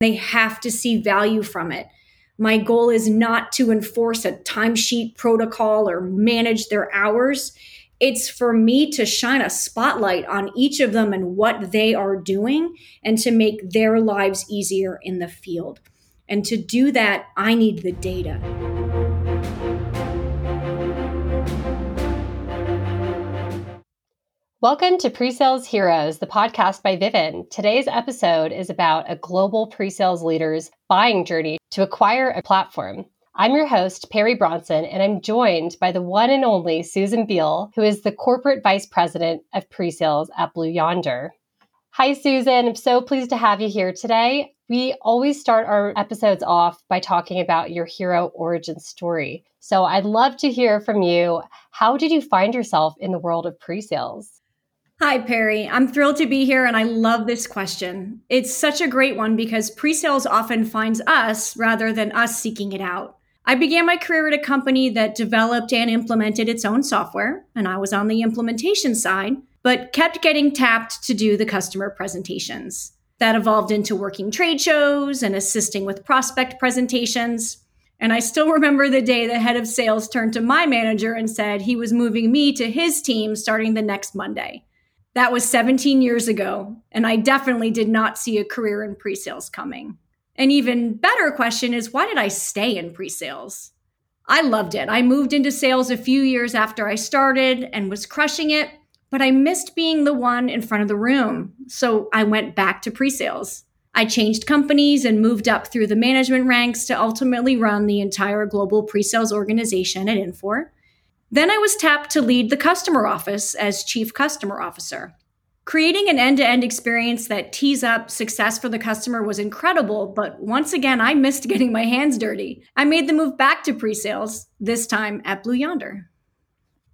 They have to see value from it. My goal is not to enforce a timesheet protocol or manage their hours. It's for me to shine a spotlight on each of them and what they are doing and to make their lives easier in the field. And to do that, I need the data. Welcome to Presales Heroes, the podcast by Vivun. Today's episode is about a global presales leader's buying journey to acquire a platform. I'm your host, Perry Bronson, and I'm joined by the one and only Susan Beal, who is the Corporate Vice President of Presales at Blue Yonder. Hi, Susan. I'm so pleased to have you here today. We always start our episodes off by talking about your hero origin story. So I'd love to hear from you. How did you find yourself in the world of presales? Hi, Perry. I'm thrilled to be here and I love this question. It's such a great one because pre sales often finds us rather than us seeking it out. I began my career at a company that developed and implemented its own software, and I was on the implementation side, but kept getting tapped to do the customer presentations. That evolved into working trade shows and assisting with prospect presentations. And I still remember the day the head of sales turned to my manager and said he was moving me to his team starting the next Monday. That was 17 years ago, and I definitely did not see a career in pre sales coming. An even better question is why did I stay in pre sales? I loved it. I moved into sales a few years after I started and was crushing it, but I missed being the one in front of the room. So I went back to pre sales. I changed companies and moved up through the management ranks to ultimately run the entire global pre sales organization at Infor. Then I was tapped to lead the customer office as chief customer officer. Creating an end to end experience that tees up success for the customer was incredible, but once again, I missed getting my hands dirty. I made the move back to pre sales, this time at Blue Yonder.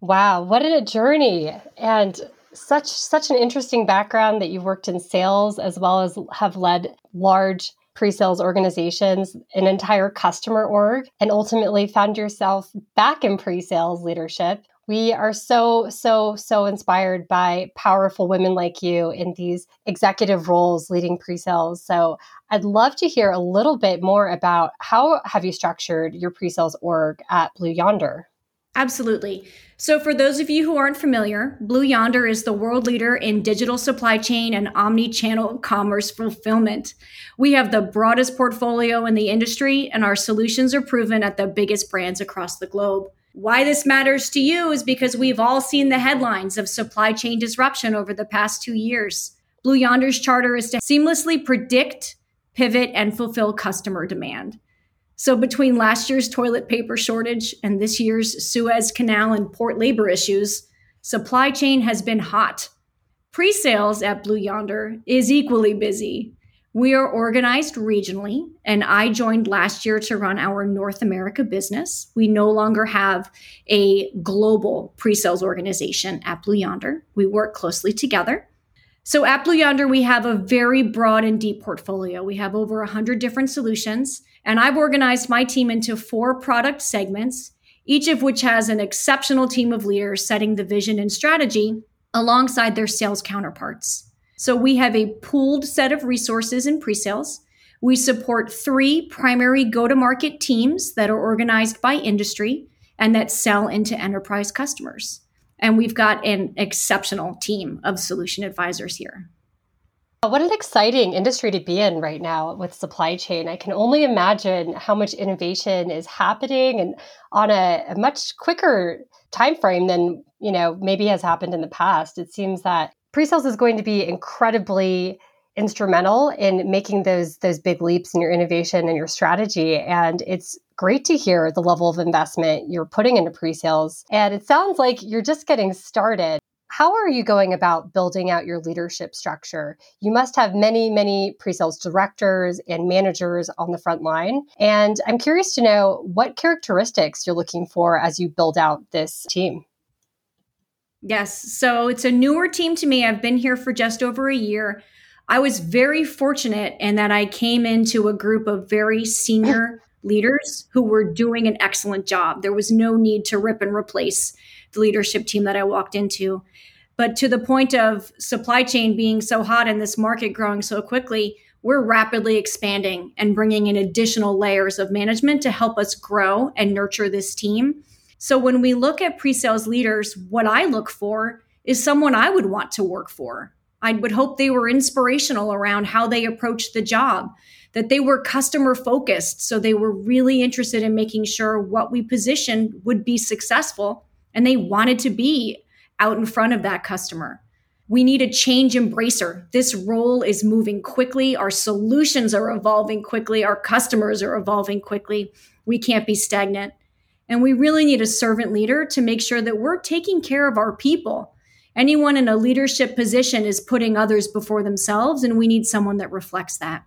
Wow, what a journey! And such such an interesting background that you've worked in sales as well as have led large pre-sales organizations, an entire customer org, and ultimately found yourself back in pre-sales leadership. We are so, so, so inspired by powerful women like you in these executive roles leading pre-sales. So I'd love to hear a little bit more about how have you structured your pre-sales org at Blue Yonder? Absolutely. So, for those of you who aren't familiar, Blue Yonder is the world leader in digital supply chain and omni channel commerce fulfillment. We have the broadest portfolio in the industry, and our solutions are proven at the biggest brands across the globe. Why this matters to you is because we've all seen the headlines of supply chain disruption over the past two years. Blue Yonder's charter is to seamlessly predict, pivot, and fulfill customer demand. So, between last year's toilet paper shortage and this year's Suez Canal and port labor issues, supply chain has been hot. Pre sales at Blue Yonder is equally busy. We are organized regionally, and I joined last year to run our North America business. We no longer have a global pre sales organization at Blue Yonder. We work closely together. So at Blue Yonder, we have a very broad and deep portfolio. We have over 100 different solutions, and I've organized my team into four product segments, each of which has an exceptional team of leaders setting the vision and strategy alongside their sales counterparts. So we have a pooled set of resources in pre-sales. We support three primary go-to-market teams that are organized by industry and that sell into enterprise customers. And we've got an exceptional team of solution advisors here. Uh, what an exciting industry to be in right now with supply chain. I can only imagine how much innovation is happening and on a, a much quicker time frame than, you know, maybe has happened in the past. It seems that pre-sales is going to be incredibly instrumental in making those those big leaps in your innovation and your strategy and it's great to hear the level of investment you're putting into pre-sales and it sounds like you're just getting started how are you going about building out your leadership structure you must have many many pre-sales directors and managers on the front line and i'm curious to know what characteristics you're looking for as you build out this team Yes. So it's a newer team to me. I've been here for just over a year. I was very fortunate in that I came into a group of very senior leaders who were doing an excellent job. There was no need to rip and replace the leadership team that I walked into. But to the point of supply chain being so hot and this market growing so quickly, we're rapidly expanding and bringing in additional layers of management to help us grow and nurture this team. So when we look at pre-sales leaders, what I look for is someone I would want to work for. I would hope they were inspirational around how they approached the job, that they were customer focused. So they were really interested in making sure what we positioned would be successful and they wanted to be out in front of that customer. We need a change embracer. This role is moving quickly. Our solutions are evolving quickly. Our customers are evolving quickly. We can't be stagnant. And we really need a servant leader to make sure that we're taking care of our people. Anyone in a leadership position is putting others before themselves, and we need someone that reflects that.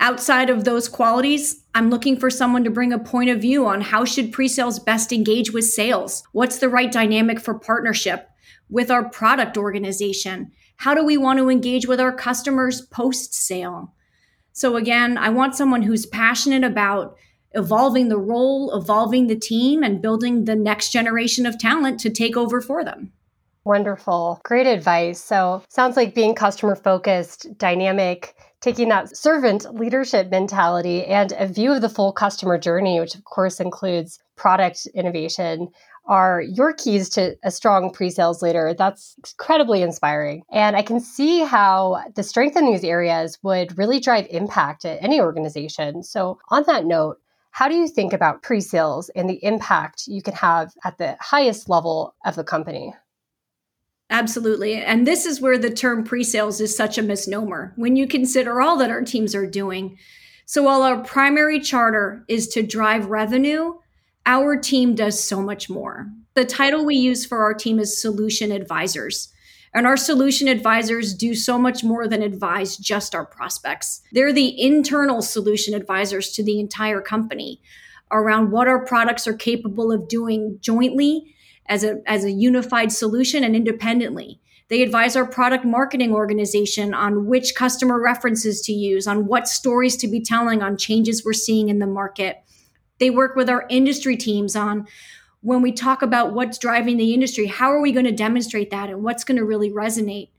Outside of those qualities, I'm looking for someone to bring a point of view on how should pre-sales best engage with sales? What's the right dynamic for partnership with our product organization? How do we want to engage with our customers post-sale? So again, I want someone who's passionate about evolving the role, evolving the team and building the next generation of talent to take over for them. Wonderful. Great advice. So, sounds like being customer focused, dynamic, taking that servant leadership mentality and a view of the full customer journey, which of course includes product innovation, are your keys to a strong pre-sales leader. That's incredibly inspiring. And I can see how the strength in these areas would really drive impact at any organization. So on that note, how do you think about pre-sales and the impact you can have at the highest level of the company? Absolutely. And this is where the term pre sales is such a misnomer when you consider all that our teams are doing. So while our primary charter is to drive revenue, our team does so much more. The title we use for our team is solution advisors. And our solution advisors do so much more than advise just our prospects. They're the internal solution advisors to the entire company around what our products are capable of doing jointly as a, as a unified solution and independently. They advise our product marketing organization on which customer references to use, on what stories to be telling, on changes we're seeing in the market. They work with our industry teams on when we talk about what's driving the industry, how are we going to demonstrate that and what's going to really resonate?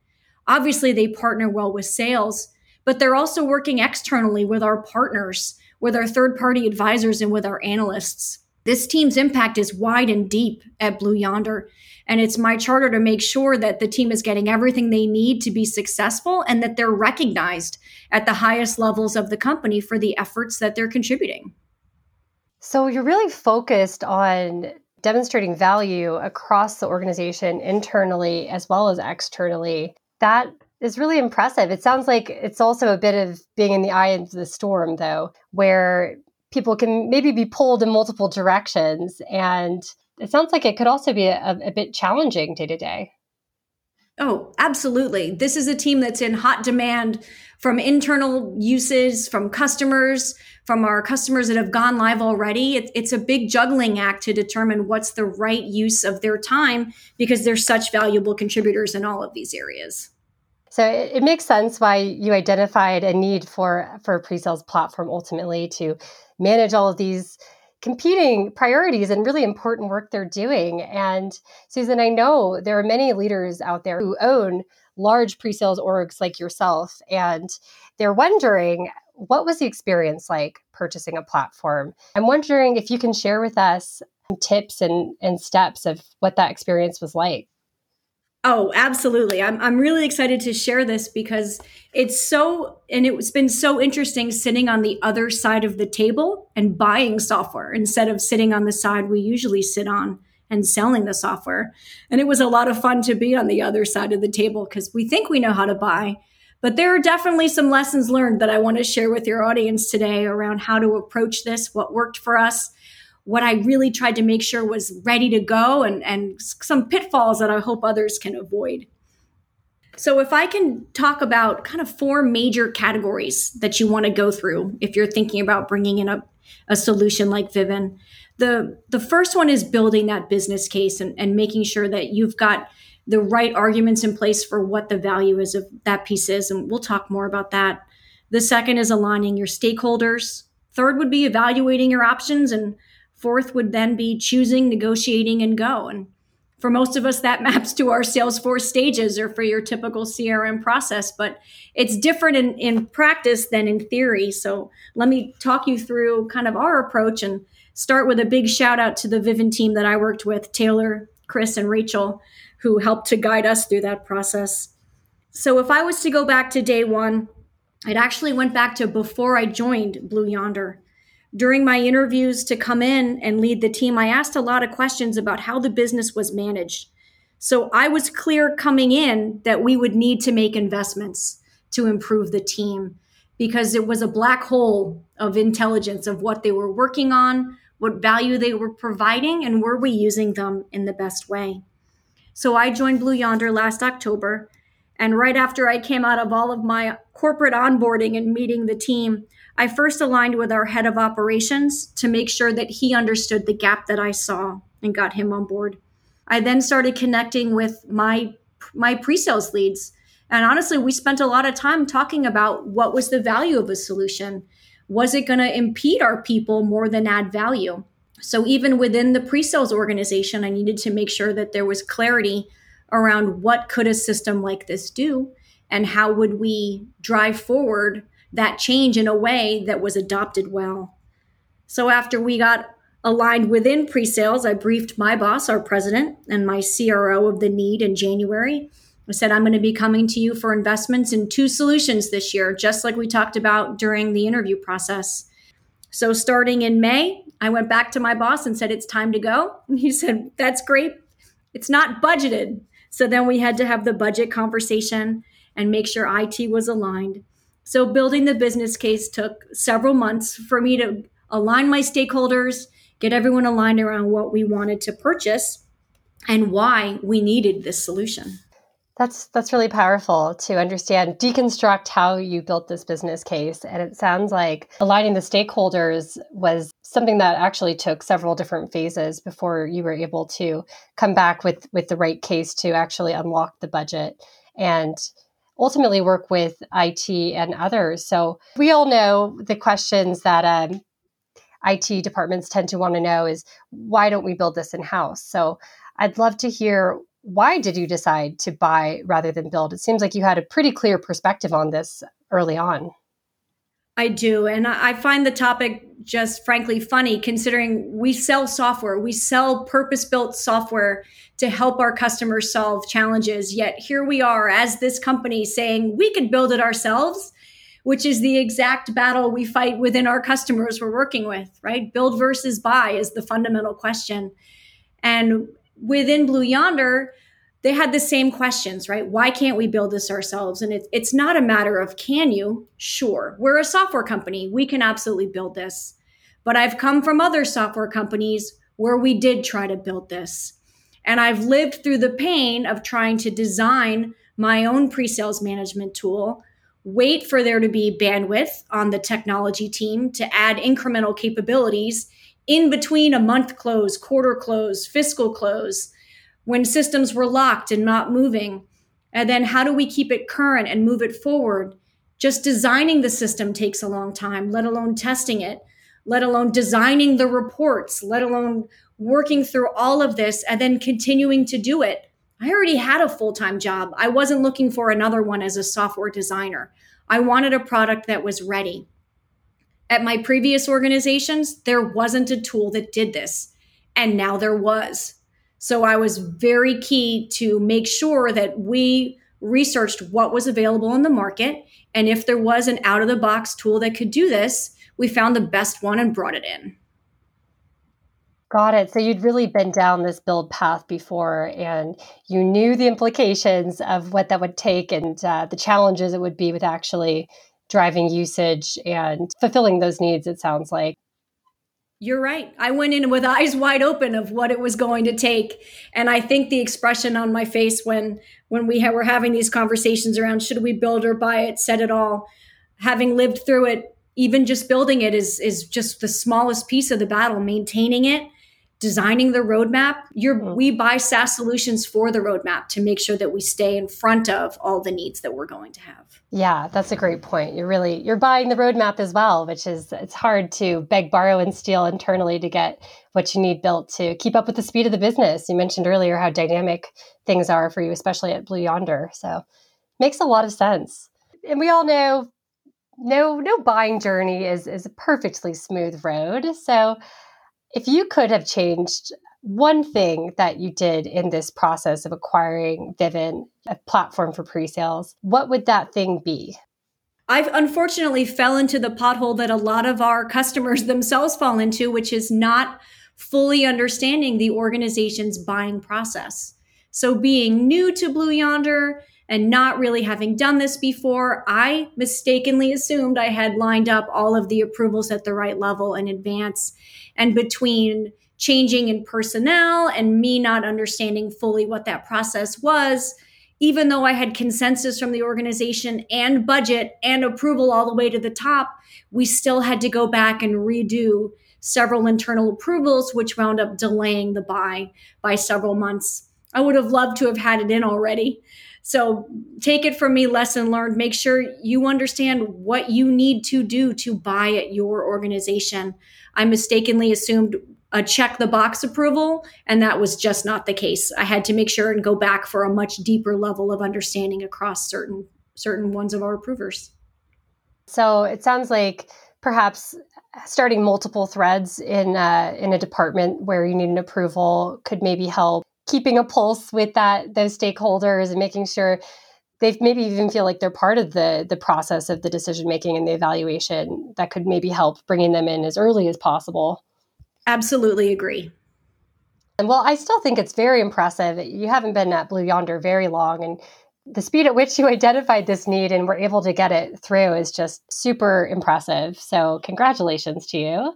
Obviously, they partner well with sales, but they're also working externally with our partners, with our third party advisors, and with our analysts. This team's impact is wide and deep at Blue Yonder. And it's my charter to make sure that the team is getting everything they need to be successful and that they're recognized at the highest levels of the company for the efforts that they're contributing. So you're really focused on demonstrating value across the organization internally as well as externally. That is really impressive. It sounds like it's also a bit of being in the eye of the storm, though, where people can maybe be pulled in multiple directions. And it sounds like it could also be a, a bit challenging day to day. Oh, absolutely. This is a team that's in hot demand from internal uses, from customers, from our customers that have gone live already. It, it's a big juggling act to determine what's the right use of their time because they're such valuable contributors in all of these areas. So it, it makes sense why you identified a need for for a pre-sales platform ultimately to manage all of these competing priorities and really important work they're doing. And Susan, I know there are many leaders out there who own large pre-sales orgs like yourself, and they're wondering what was the experience like purchasing a platform? I'm wondering if you can share with us tips and, and steps of what that experience was like. Oh, absolutely. I'm, I'm really excited to share this because it's so, and it's been so interesting sitting on the other side of the table and buying software instead of sitting on the side we usually sit on and selling the software. And it was a lot of fun to be on the other side of the table because we think we know how to buy. But there are definitely some lessons learned that I want to share with your audience today around how to approach this, what worked for us, what I really tried to make sure was ready to go and, and some pitfalls that I hope others can avoid. So, if I can talk about kind of four major categories that you want to go through if you're thinking about bringing in a, a solution like Vivun, the, the first one is building that business case and, and making sure that you've got the right arguments in place for what the value is of that piece is. And we'll talk more about that. The second is aligning your stakeholders. Third would be evaluating your options and Fourth would then be choosing, negotiating, and go. And For most of us, that maps to our Salesforce stages or for your typical CRM process, but it's different in, in practice than in theory. So let me talk you through kind of our approach and start with a big shout out to the Vivun team that I worked with Taylor, Chris, and Rachel, who helped to guide us through that process. So if I was to go back to day one, it actually went back to before I joined Blue Yonder. During my interviews to come in and lead the team, I asked a lot of questions about how the business was managed. So I was clear coming in that we would need to make investments to improve the team because it was a black hole of intelligence of what they were working on, what value they were providing, and were we using them in the best way. So I joined Blue Yonder last October. And right after I came out of all of my corporate onboarding and meeting the team, I first aligned with our head of operations to make sure that he understood the gap that I saw and got him on board. I then started connecting with my my pre-sales leads. And honestly, we spent a lot of time talking about what was the value of a solution. Was it going to impede our people more than add value? So even within the pre-sales organization, I needed to make sure that there was clarity around what could a system like this do and how would we drive forward that change in a way that was adopted well. So after we got aligned within pre-sales, I briefed my boss, our president, and my CRO of the need in January. I said, I'm going to be coming to you for investments in two solutions this year, just like we talked about during the interview process. So starting in May, I went back to my boss and said, It's time to go. And he said, That's great. It's not budgeted. So then we had to have the budget conversation and make sure IT was aligned. So building the business case took several months for me to align my stakeholders, get everyone aligned around what we wanted to purchase and why we needed this solution. That's that's really powerful to understand deconstruct how you built this business case and it sounds like aligning the stakeholders was something that actually took several different phases before you were able to come back with with the right case to actually unlock the budget and ultimately work with IT and others. So we all know the questions that um, IT departments tend to want to know is why don't we build this in house? So I'd love to hear why did you decide to buy rather than build? It seems like you had a pretty clear perspective on this early on. I do. And I find the topic just frankly funny considering we sell software, we sell purpose built software to help our customers solve challenges. Yet here we are as this company saying we could build it ourselves, which is the exact battle we fight within our customers we're working with, right? Build versus buy is the fundamental question. And within Blue Yonder, they had the same questions, right? Why can't we build this ourselves? And it, it's not a matter of can you? Sure. We're a software company. We can absolutely build this. But I've come from other software companies where we did try to build this. And I've lived through the pain of trying to design my own pre sales management tool, wait for there to be bandwidth on the technology team to add incremental capabilities in between a month close, quarter close, fiscal close when systems were locked and not moving? And then how do we keep it current and move it forward? Just designing the system takes a long time, let alone testing it, let alone designing the reports, let alone working through all of this and then continuing to do it. I already had a full time job. I wasn't looking for another one as a software designer. I wanted a product that was ready. At my previous organizations, there wasn't a tool that did this. And now there was. So I was very key to make sure that we researched what was available in the market. And if there was an out of the box tool that could do this, we found the best one and brought it in. Got it. So you'd really been down this build path before and you knew the implications of what that would take and uh, the challenges it would be with actually driving usage and fulfilling those needs, it sounds like. You're right. I went in with eyes wide open of what it was going to take, and I think the expression on my face when when we ha- were having these conversations around should we build or buy it said it all. Having lived through it, even just building it is is just the smallest piece of the battle. Maintaining it designing the roadmap, mm-hmm. we buy SaaS solutions for the roadmap to make sure that we stay in front of all the needs that we're going to have. Yeah, that's a great point. You're really you're buying the roadmap as well, which is it's hard to beg, borrow, and steal internally to get what you need built to keep up with the speed of the business. You mentioned earlier how dynamic things are for you, especially at Blue Yonder. So makes a lot of sense. And we all know no no buying journey is is a perfectly smooth road. So if you could have changed one thing that you did in this process of acquiring Vivun, a platform for pre-sales, what would that thing be? I've unfortunately fell into the pothole that a lot of our customers themselves fall into, which is not fully understanding the organization's buying process. So being new to Blue Yonder and not really having done this before, I mistakenly assumed I had lined up all of the approvals at the right level in advance. And between changing in personnel and me not understanding fully what that process was, even though I had consensus from the organization and budget and approval all the way to the top, we still had to go back and redo several internal approvals, which wound up delaying the buy by several months. I would have loved to have had it in already. So take it from me, lesson learned. Make sure you understand what you need to do to buy at your organization. I mistakenly assumed a check the box approval, and that was just not the case. I had to make sure and go back for a much deeper level of understanding across certain certain ones of our approvers. So it sounds like perhaps starting multiple threads in uh, in a department where you need an approval could maybe help keeping a pulse with that those stakeholders and making sure they maybe even feel like they're part of the the process of the decision making and the evaluation that could maybe help bringing them in as early as possible absolutely agree and well i still think it's very impressive you haven't been at blue yonder very long and the speed at which you identified this need and were able to get it through is just super impressive so congratulations to you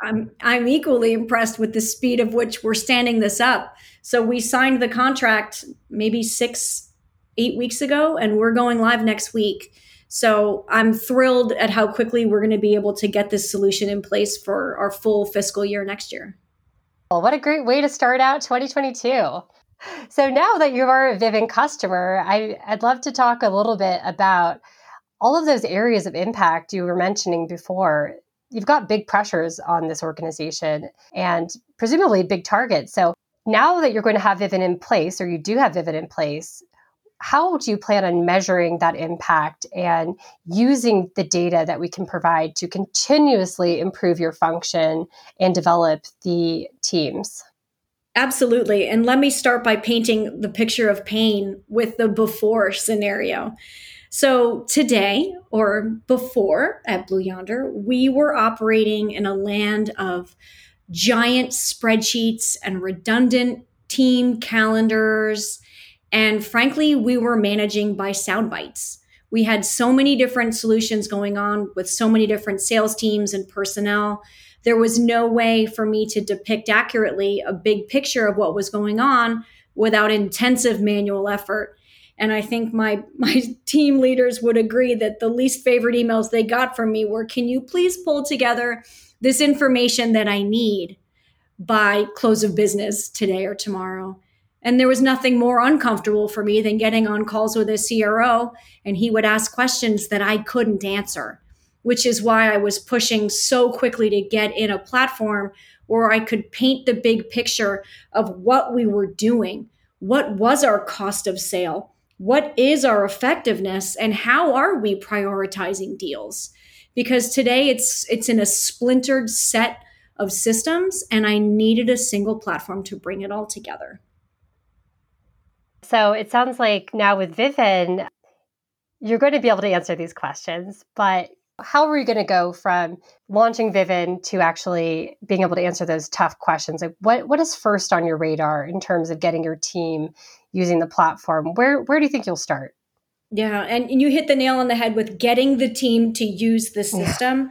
I'm I'm equally impressed with the speed of which we're standing this up. So we signed the contract maybe six, eight weeks ago, and we're going live next week. So I'm thrilled at how quickly we're going to be able to get this solution in place for our full fiscal year next year. Well, what a great way to start out 2022. So now that you are a Vivun customer, I, I'd love to talk a little bit about all of those areas of impact you were mentioning before you've got big pressures on this organization and presumably big targets. So now that you're going to have Vivun in place, or you do have Vivun in place, how do you plan on measuring that impact and using the data that we can provide to continuously improve your function and develop the teams? Absolutely. And let me start by painting the picture of pain with the before scenario. So today or before at Blue Yonder, we were operating in a land of giant spreadsheets and redundant team calendars. And frankly, we were managing by sound bites. We had so many different solutions going on with so many different sales teams and personnel. There was no way for me to depict accurately a big picture of what was going on without intensive manual effort and i think my my team leaders would agree that the least favorite emails they got from me were can you please pull together this information that i need by close of business today or tomorrow and there was nothing more uncomfortable for me than getting on calls with a CRO and he would ask questions that I couldn't answer, which is why I was pushing so quickly to get in a platform where I could paint the big picture of what we were doing. What was our cost of sale? what is our effectiveness and how are we prioritizing deals because today it's it's in a splintered set of systems and i needed a single platform to bring it all together so it sounds like now with Vivun you're going to be able to answer these questions but how are we going to go from launching Vivun to actually being able to answer those tough questions? Like what what is first on your radar in terms of getting your team using the platform? Where where do you think you'll start? Yeah, and you hit the nail on the head with getting the team to use the system.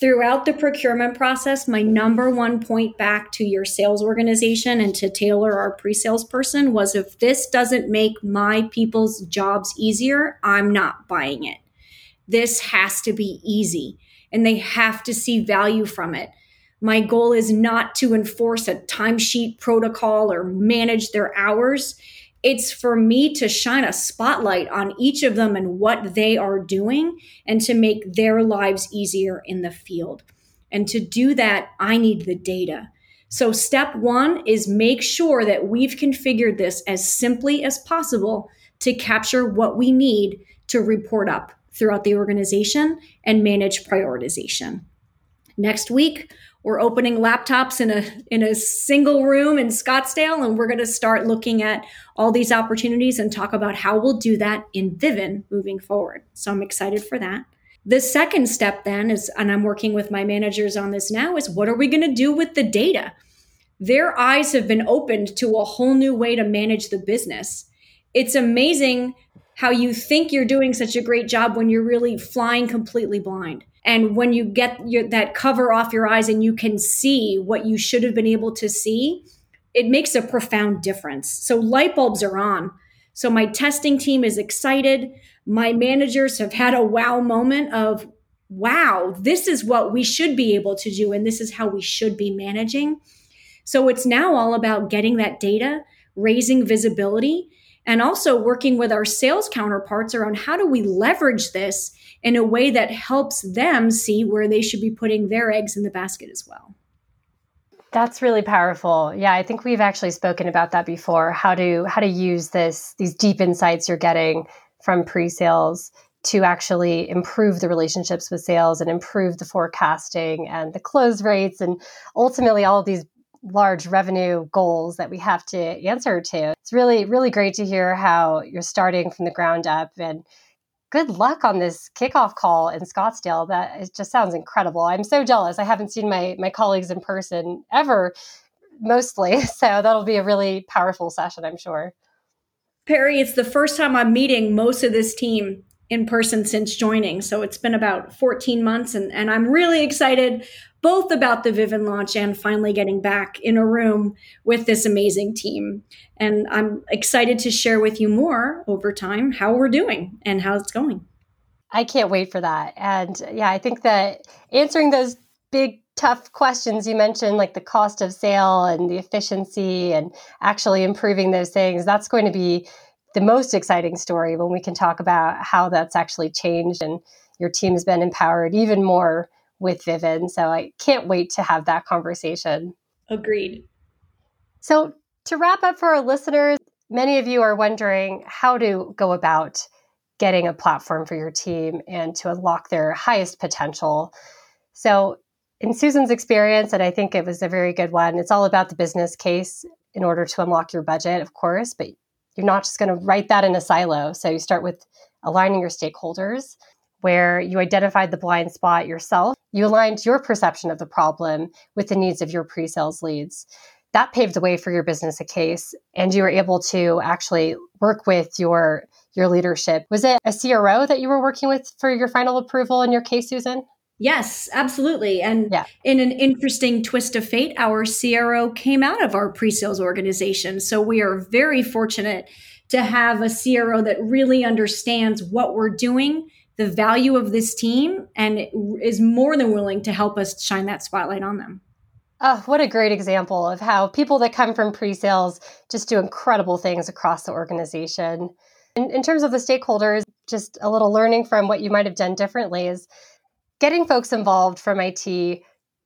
Throughout the procurement process, my number one point back to your sales organization and to Taylor, our pre sales person, was if this doesn't make my people's jobs easier, I'm not buying it. This has to be easy and they have to see value from it. My goal is not to enforce a timesheet protocol or manage their hours. It's for me to shine a spotlight on each of them and what they are doing and to make their lives easier in the field. And to do that, I need the data. So, step one is make sure that we've configured this as simply as possible to capture what we need to report up throughout the organization and manage prioritization. Next week, we're opening laptops in a in a single room in Scottsdale and we're going to start looking at all these opportunities and talk about how we'll do that in Vivun moving forward. So I'm excited for that. The second step then is and I'm working with my managers on this now is what are we going to do with the data? Their eyes have been opened to a whole new way to manage the business. It's amazing how you think you're doing such a great job when you're really flying completely blind and when you get your, that cover off your eyes and you can see what you should have been able to see, it makes a profound difference. So light bulbs are on. So my testing team is excited. My managers have had a wow moment of, wow, this is what we should be able to do. And this is how we should be managing. So it's now all about getting that data, raising visibility, and also working with our sales counterparts around how do we leverage this in a way that helps them see where they should be putting their eggs in the basket as well. That's really powerful. Yeah, I think we've actually spoken about that before. How to how to use this these deep insights you're getting from pre-sales to actually improve the relationships with sales and improve the forecasting and the close rates and ultimately all of these large revenue goals that we have to answer to. It's really really great to hear how you're starting from the ground up and good luck on this kickoff call in Scottsdale. That it just sounds incredible. I'm so jealous. I haven't seen my my colleagues in person ever, mostly. So that'll be a really powerful session, I'm sure. Perry, it's the first time I'm meeting most of this team in person since joining. So it's been about 14 months, and, and I'm really excited both about the Vivun launch and finally getting back in a room with this amazing team. And I'm excited to share with you more over time how we're doing and how it's going. I can't wait for that. And yeah, I think that answering those big, tough questions you mentioned, like the cost of sale and the efficiency and actually improving those things, that's going to be the most exciting story when we can talk about how that's actually changed and your team has been empowered even more with Vivun. So I can't wait to have that conversation. Agreed. So to wrap up for our listeners, many of you are wondering how to go about getting a platform for your team and to unlock their highest potential. So in Susan's experience, and I think it was a very good one, it's all about the business case in order to unlock your budget, of course, but you're not just going to write that in a silo. So you start with aligning your stakeholders where you identified the blind spot yourself. You aligned your perception of the problem with the needs of your pre sales leads. That paved the way for your business a case, and you were able to actually work with your your leadership. Was it a CRO that you were working with for your final approval in your case, Susan? Yes, absolutely. And yeah. in an interesting twist of fate, our CRO came out of our pre sales organization. So we are very fortunate to have a CRO that really understands what we're doing the value of this team and is more than willing to help us shine that spotlight on them. Oh, what a great example of how people that come from pre sales just do incredible things across the organization. In, in terms of the stakeholders, just a little learning from what you might have done differently is getting folks involved from IT,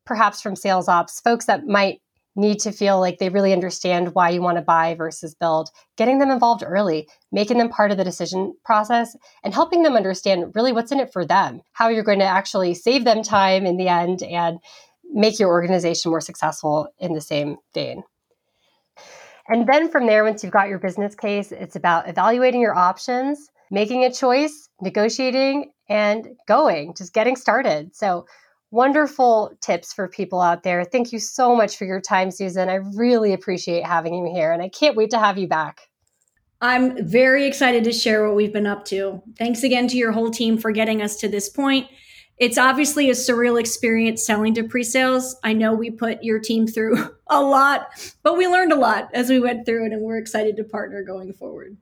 perhaps from sales ops, folks that might need to feel like they really understand why you want to buy versus build, getting them involved early, making them part of the decision process, and helping them understand really what's in it for them, how you're going to actually save them time in the end and make your organization more successful in the same vein. And then from there, once you've got your business case, it's about evaluating your options, making a choice, negotiating, and going, just getting started. So, wonderful tips for people out there. Thank you so much for your time, Susan. I really appreciate having you here, and I can't wait to have you back. I'm very excited to share what we've been up to. Thanks again to your whole team for getting us to this point. It's obviously a surreal experience selling to pre sales. I know we put your team through a lot, but we learned a lot as we went through it, and we're excited to partner going forward.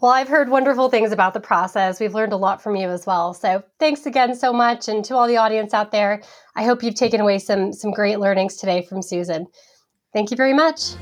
Well, I've heard wonderful things about the process. We've learned a lot from you as well. So thanks again so much. And to all the audience out there, I hope you've taken away some, some great learnings today from Susan. Thank you very much.